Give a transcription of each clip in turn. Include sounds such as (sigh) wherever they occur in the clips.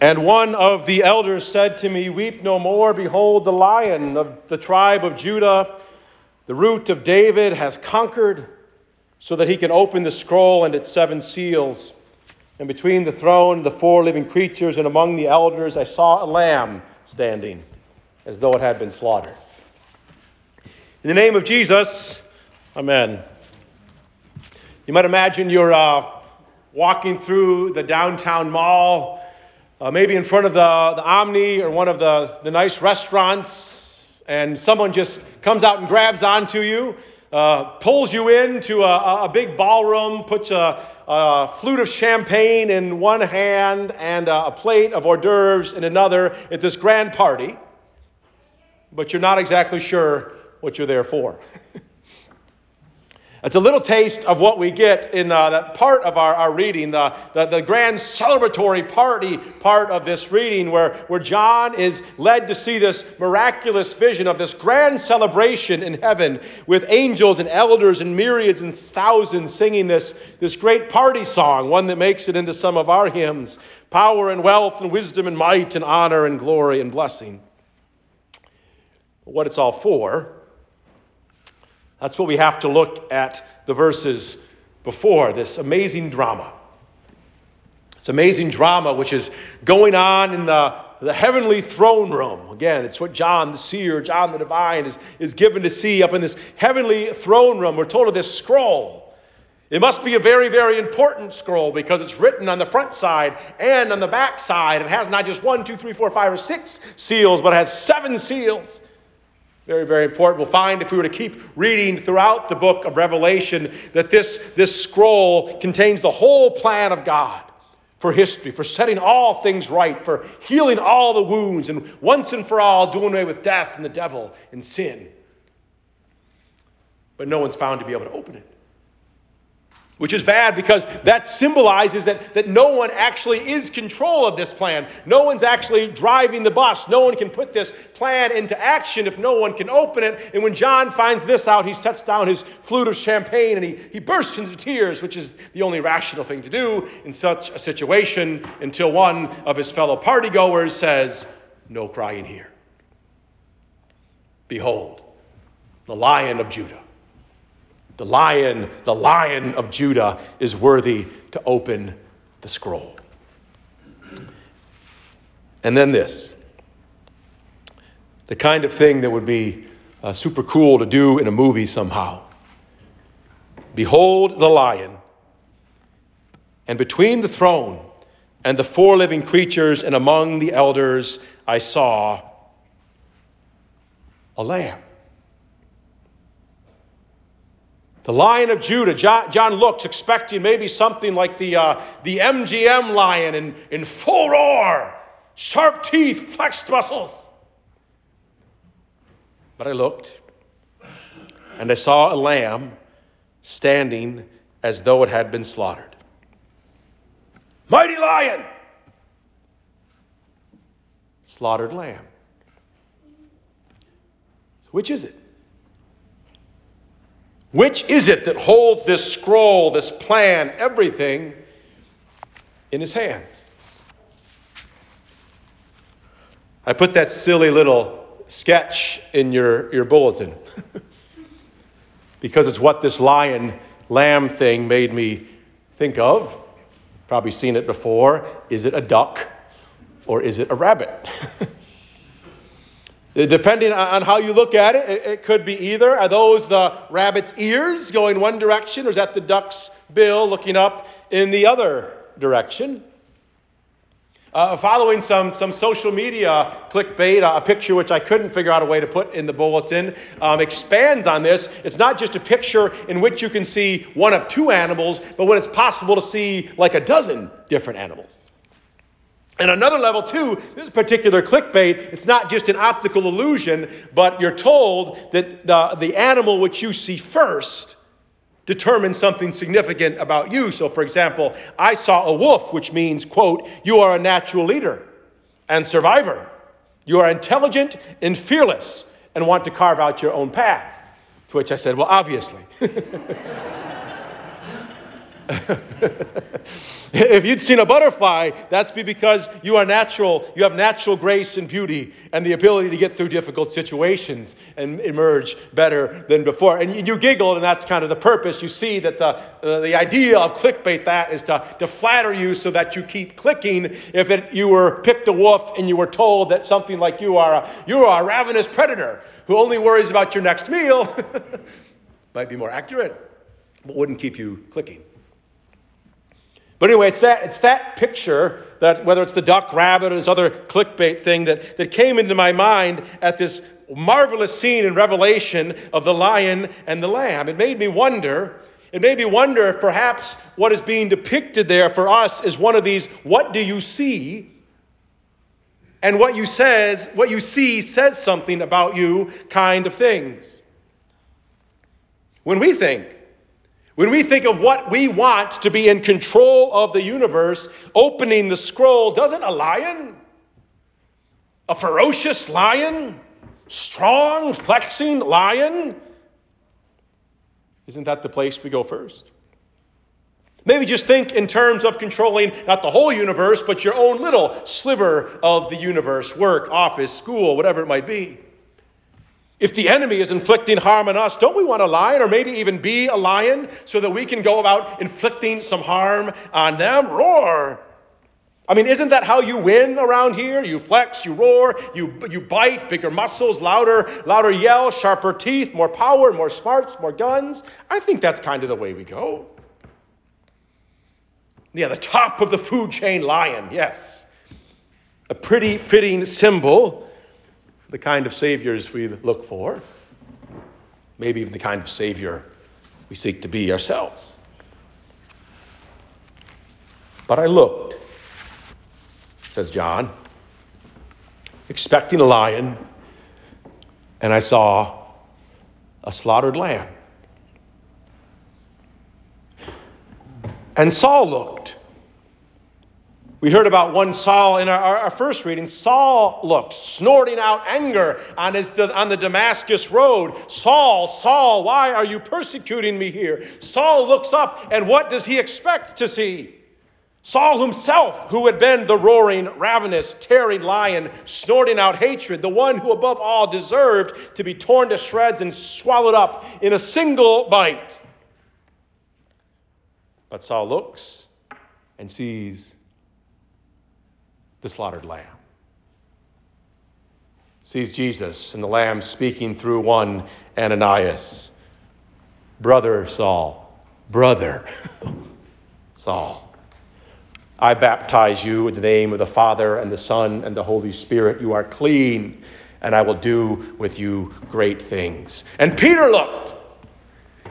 And one of the elders said to me, Weep no more. Behold, the lion of the tribe of Judah, the root of David, has conquered so that he can open the scroll and its seven seals. And between the throne, the four living creatures, and among the elders, I saw a lamb standing as though it had been slaughtered. In the name of Jesus, Amen. You might imagine you're uh, walking through the downtown mall, uh, maybe in front of the, the Omni or one of the, the nice restaurants, and someone just comes out and grabs onto you, uh, pulls you into a, a big ballroom, puts a, a, flute of champagne in one hand and a, a plate of hors d'oeuvres in another at this grand party, but you're not exactly sure what you're there for. (laughs) It's a little taste of what we get in uh, that part of our, our reading, the, the, the, grand celebratory party part of this reading, where, where John is led to see this miraculous vision of this grand celebration in heaven with angels and elders and myriads and thousands singing this, this great party song, one that makes it into some of our hymns power and wealth and wisdom and might and honor and glory and blessing. What it's all for that's what we have to look at the verses before this amazing drama. This amazing drama which is going on in the, the heavenly throne room. Again, it's what John the seer, John the divine, is, is given to see up in this heavenly throne room. We're told of this scroll. It must be a very, very important scroll because it's written on the front side and on the back side. It has not just one, two, three, four, five, or six seals, but it has seven seals. Very, very important. We'll find if we were to keep reading throughout the book of Revelation that this, this scroll contains the whole plan of God for history, for setting all things right, for healing all the wounds, and once and for all doing away with death and the devil and sin. But no one's found to be able to open it which is bad because that symbolizes that, that no one actually is control of this plan. No one's actually driving the bus. No one can put this plan into action if no one can open it. And when John finds this out, he sets down his flute of champagne and he, he bursts into tears, which is the only rational thing to do in such a situation until one of his fellow partygoers says, No crying here. Behold, the lion of Judah the lion, the lion of Judah is worthy to open the scroll. And then this the kind of thing that would be uh, super cool to do in a movie somehow. Behold the lion, and between the throne and the four living creatures and among the elders, I saw a lamb The Lion of Judah. John, John looks expecting maybe something like the, uh, the MGM lion in, in full roar, sharp teeth, flexed muscles. But I looked, and I saw a lamb standing as though it had been slaughtered. Mighty lion! Slaughtered lamb. Which is it? Which is it that holds this scroll, this plan, everything in his hands? I put that silly little sketch in your, your bulletin (laughs) because it's what this lion lamb thing made me think of. Probably seen it before. Is it a duck or is it a rabbit? (laughs) Depending on how you look at it, it could be either are those the rabbit's ears going one direction, or is that the duck's bill looking up in the other direction? Uh, following some, some social media clickbait, a picture which I couldn't figure out a way to put in the bulletin, um, expands on this. It's not just a picture in which you can see one of two animals, but when it's possible to see like a dozen different animals. And another level, too, this particular clickbait, it's not just an optical illusion, but you're told that the, the animal which you see first determines something significant about you. So, for example, I saw a wolf, which means, quote, you are a natural leader and survivor. You are intelligent and fearless and want to carve out your own path. To which I said, well, obviously. (laughs) if you'd seen a butterfly, that's because you are natural, you have natural grace and beauty and the ability to get through difficult situations and emerge better than before. And you giggled, and that's kind of the purpose. You see that the, uh, the idea of clickbait that is to, to flatter you so that you keep clicking. If it, you were picked a wolf and you were told that something like you are a, you are a ravenous predator who only worries about your next meal, (laughs) might be more accurate, but wouldn't keep you clicking. But anyway, it's that, it's that picture that, whether it's the duck, rabbit, or this other clickbait thing, that, that came into my mind at this marvelous scene in Revelation of the lion and the lamb. It made me wonder. It made me wonder if perhaps what is being depicted there for us is one of these what do you see? And what you says, what you see says something about you kind of things. When we think when we think of what we want to be in control of the universe, opening the scroll, doesn't a lion, a ferocious lion, strong, flexing lion, isn't that the place we go first? Maybe just think in terms of controlling not the whole universe, but your own little sliver of the universe work, office, school, whatever it might be. If the enemy is inflicting harm on us, don't we want a lion or maybe even be a lion so that we can go about inflicting some harm on them? Roar! I mean, isn't that how you win around here? You flex, you roar, you, you bite, bigger muscles, louder, louder yell, sharper teeth, more power, more smarts, more guns. I think that's kind of the way we go. Yeah, the top of the food chain lion, yes. A pretty fitting symbol the kind of saviors we look for, maybe even the kind of savior we seek to be ourselves. But I looked, says John, expecting a lion, and I saw a slaughtered lamb. And Saul looked, we heard about one Saul in our, our, first reading. Saul looked, snorting out anger on, his, on the Damascus road. Saul, Saul, why are you persecuting me here? Saul looks up, and what does he expect to see? Saul himself, who had been the roaring, ravenous, tearing lion, snorting out hatred, the one who above all deserved to be torn to shreds and swallowed up in a single bite. But Saul looks and sees the slaughtered lamb. Sees Jesus and the lamb speaking through one Ananias. Brother Saul, brother (laughs) Saul, I baptize you in the name of the Father and the Son and the Holy Spirit. You are clean, and I will do with you great things. And Peter looked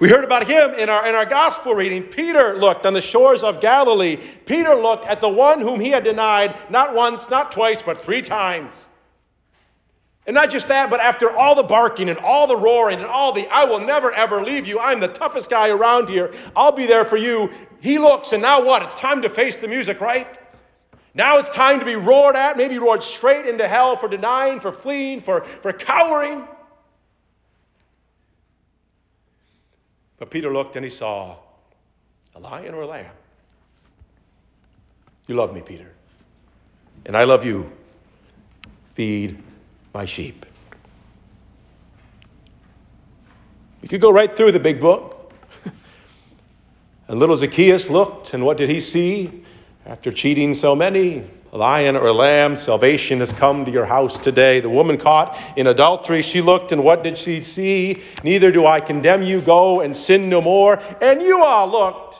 we heard about him in our, in our gospel reading. Peter looked on the shores of Galilee. Peter looked at the one whom he had denied not once, not twice, but three times. And not just that, but after all the barking and all the roaring and all the, I will never ever leave you. I'm the toughest guy around here. I'll be there for you. He looks, and now what? It's time to face the music, right? Now it's time to be roared at, maybe roared straight into hell for denying, for fleeing, for, for cowering. But Peter looked and he saw a lion or a lamb. You love me, Peter. And I love you. Feed my sheep. We could go right through the big book. (laughs) and little Zacchaeus looked, and what did he see? After cheating so many, lion or lamb, salvation has come to your house today. The woman caught in adultery, she looked, and what did she see? Neither do I condemn you. Go and sin no more. And you all looked.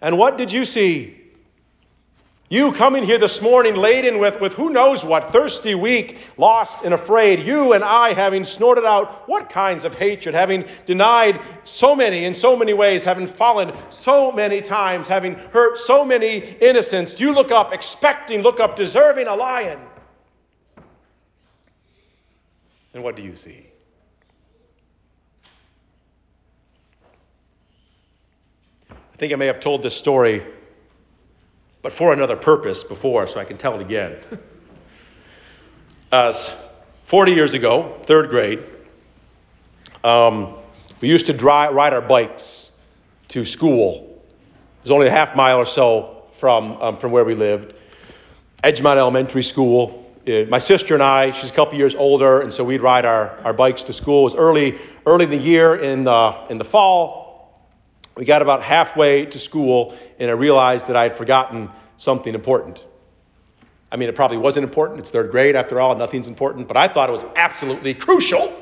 And what did you see? You coming here this morning laden with, with who knows what, thirsty, weak, lost, and afraid. You and I having snorted out what kinds of hatred, having denied so many in so many ways, having fallen so many times, having hurt so many innocents. You look up expecting, look up deserving a lion. And what do you see? I think I may have told this story but for another purpose before, so I can tell it again. (laughs) As 40 years ago, third grade, um, we used to ride our bikes to school. It was only a half mile or so from, um, from where we lived. Edgemont Elementary School. Uh, my sister and I, she's a couple years older, and so we'd ride our, our bikes to school. It was early, early in the year in the, in the fall. We got about halfway to school, and I realized that I had forgotten something important. I mean, it probably wasn't important. It's third grade, after all, nothing's important, but I thought it was absolutely crucial.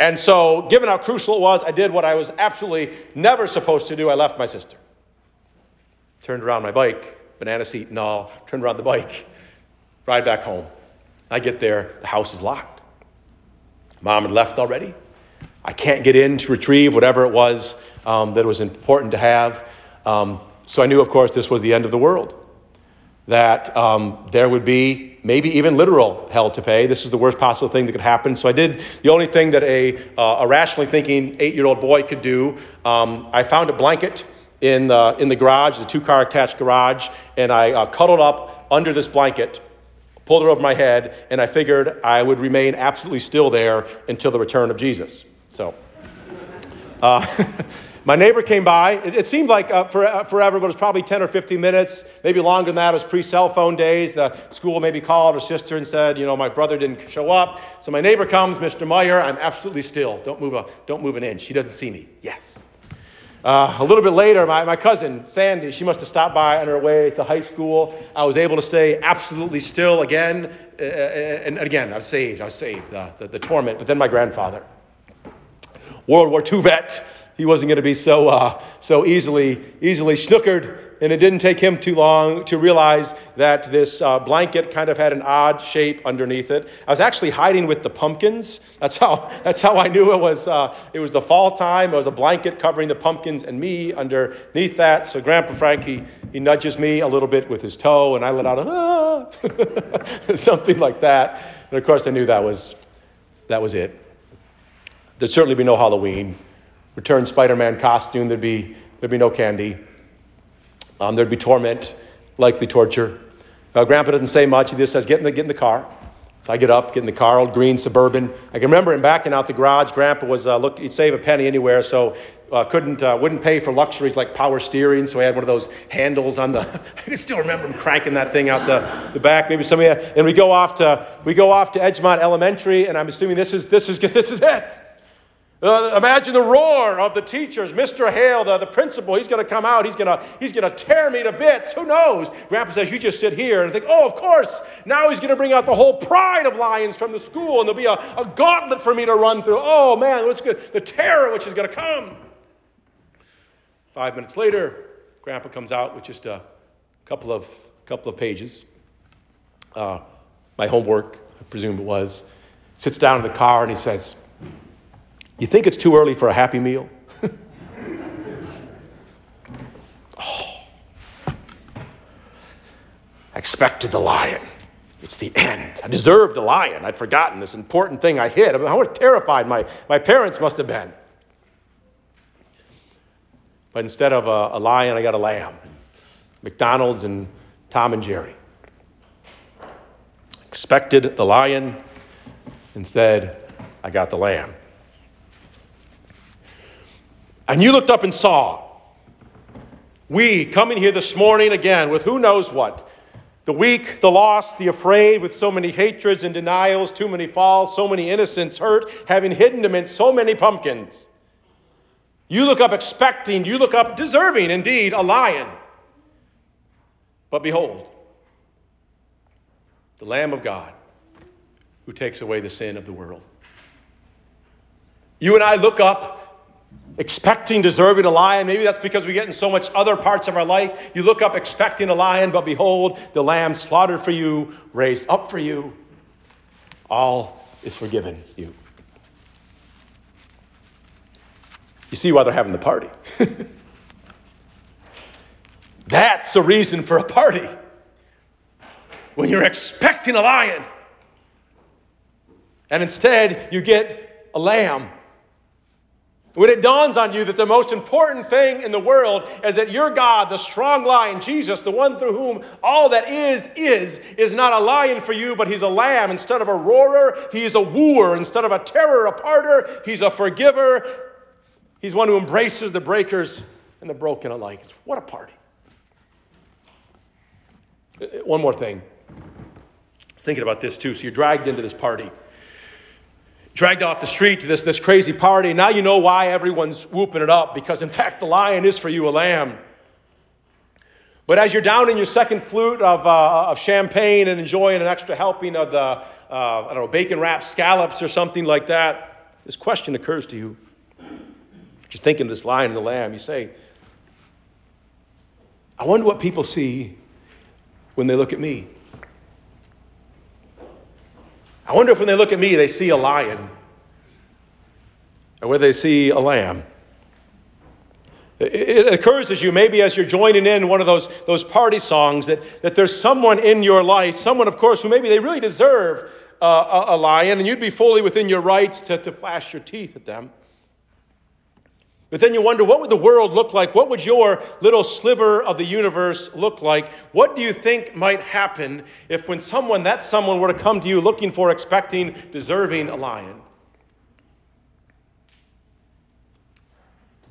And so, given how crucial it was, I did what I was absolutely never supposed to do. I left my sister. Turned around my bike, banana seat and all, turned around the bike, ride back home. I get there, the house is locked. Mom had left already. I can't get in to retrieve whatever it was um, that was important to have. Um, so I knew, of course, this was the end of the world. That um, there would be maybe even literal hell to pay. This is the worst possible thing that could happen. So I did the only thing that a, uh, a rationally thinking eight year old boy could do. Um, I found a blanket in the, in the garage, the two car attached garage, and I uh, cuddled up under this blanket, pulled it over my head, and I figured I would remain absolutely still there until the return of Jesus. So, uh, (laughs) my neighbor came by. It, it seemed like uh, for, uh, forever, but it was probably 10 or 15 minutes, maybe longer than that. It was pre cell phone days. The school maybe called her sister and said, you know, my brother didn't show up. So my neighbor comes, Mr. Meyer, I'm absolutely still. Don't move, a, don't move an inch. He doesn't see me. Yes. Uh, a little bit later, my, my cousin, Sandy, she must have stopped by on her way to high school. I was able to stay absolutely still again. Uh, uh and again, I was saved. I was saved, the, the, the, torment. But then my grandfather, World War II vet, he wasn't going to be so, uh, so easily, easily snookered and it didn't take him too long to realize that this uh, blanket kind of had an odd shape underneath it. I was actually hiding with the pumpkins. That's how, that's how I knew it was, uh, it was the fall time. It was a blanket covering the pumpkins and me underneath that. So Grandpa Frank, he, he nudges me a little bit with his toe, and I let out a, ah, (laughs) something like that. And of course, I knew that was, that was it. There'd certainly be no Halloween. Return Spider Man costume, there'd be, there'd be no candy. Um, there'd be torment, likely torture. Uh, Grandpa doesn't say much. He just says, get in, the, get in the car. So I get up, get in the car, old green Suburban. I can remember him backing out the garage. Grandpa was, uh, look, he'd save a penny anywhere, so uh, couldn't, uh, wouldn't pay for luxuries like power steering, so he had one of those handles on the, (laughs) I can still remember him cranking that thing out the, the back. Maybe some of you, and we go off to, we go off to Edgemont Elementary, and I'm assuming this is, this is, this is it. Uh, imagine the roar of the teachers. Mr. Hale, the, the principal, he's going to come out. He's going to he's going to tear me to bits. Who knows? Grandpa says, You just sit here and think, Oh, of course. Now he's going to bring out the whole pride of lions from the school, and there'll be a, a gauntlet for me to run through. Oh, man, what's good? The terror which is going to come. Five minutes later, Grandpa comes out with just a couple of, couple of pages. Uh, my homework, I presume it was. Sits down in the car and he says, you think it's too early for a happy meal? (laughs) oh. I expected the lion. It's the end. I deserved the lion. I'd forgotten this important thing I hid. I mean, how terrified my, my parents must have been. But instead of a, a lion, I got a lamb. McDonald's and Tom and Jerry. Expected the lion. Instead, I got the lamb. And you looked up and saw. We coming here this morning again with who knows what. The weak, the lost, the afraid, with so many hatreds and denials, too many falls, so many innocents hurt, having hidden them in so many pumpkins. You look up expecting, you look up deserving, indeed, a lion. But behold, the Lamb of God who takes away the sin of the world. You and I look up expecting, deserving a lion. Maybe that's because we get in so much other parts of our life. You look up expecting a lion, but behold, the lamb slaughtered for you, raised up for you. All is forgiven you. You see why they're having the party. (laughs) That's a reason for a party. When you're expecting a lion, and instead you get a lamb when it dawns on you that the most important thing in the world is that your God, the strong lion, Jesus, the one through whom all that is, is, is not a lion for you, but he's a lamb. Instead of a roarer, he's a wooer. Instead of a terror, a parter, he's a forgiver. He's one who embraces the breakers and the broken alike. It's, What a party. Uh, uh, one more thing. Thinking about this too. So you're dragged into this party. Dragged off the street to this, this crazy party. Now you know why everyone's whooping it up, because in fact the lion is for you a lamb. But as you're down in your second flute of, uh, of champagne and enjoying an extra helping of the, uh, I don't know, bacon wrapped scallops or something like that, this question occurs to you. You're thinking of this lion and the lamb. You say, I wonder what people see when they look at me. I wonder if when they look at me, they see a lion or whether they see a lamb. It occurs as you, maybe as you're joining in one of those, those party songs, that, that there's someone in your life, someone, of course, who maybe they really deserve uh, a, a lion, and you'd be fully within your rights to, to flash your teeth at them. But then you wonder, what would the world look like? What would your little sliver of the universe look like? What do you think might happen if, when someone, that someone, were to come to you looking for, expecting, deserving a lion?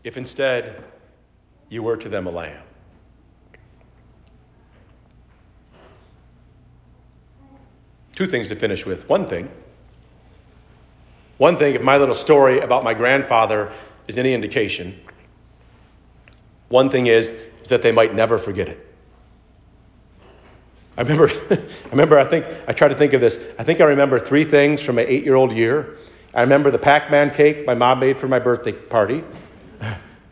If instead you were to them a lamb. Two things to finish with. One thing. One thing, if my little story about my grandfather is any indication, one thing is, is that they might never forget it. I remember, (laughs) I remember, I think, I try to think of this. I think I remember three things from my eight year old year. I remember the Pac Man cake my mom made for my birthday party.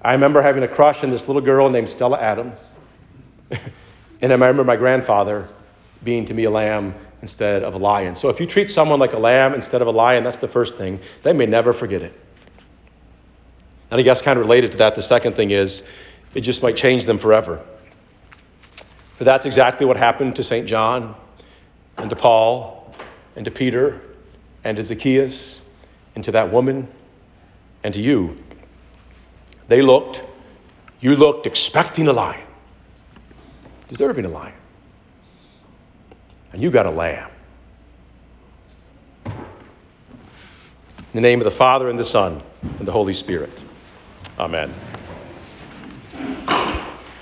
I remember having a crush on this little girl named Stella Adams. (laughs) and I remember my grandfather being to me a lamb instead of a lion. So if you treat someone like a lamb instead of a lion, that's the first thing. They may never forget it. And I guess kind of related to that, the second thing is it just might change them forever. But that's exactly what happened to St. John and to Paul and to Peter and to Zacchaeus and to that woman and to you. They looked, you looked expecting a lion, deserving a lion. And you got a lamb. In the name of the Father and the Son and the Holy Spirit. Amen.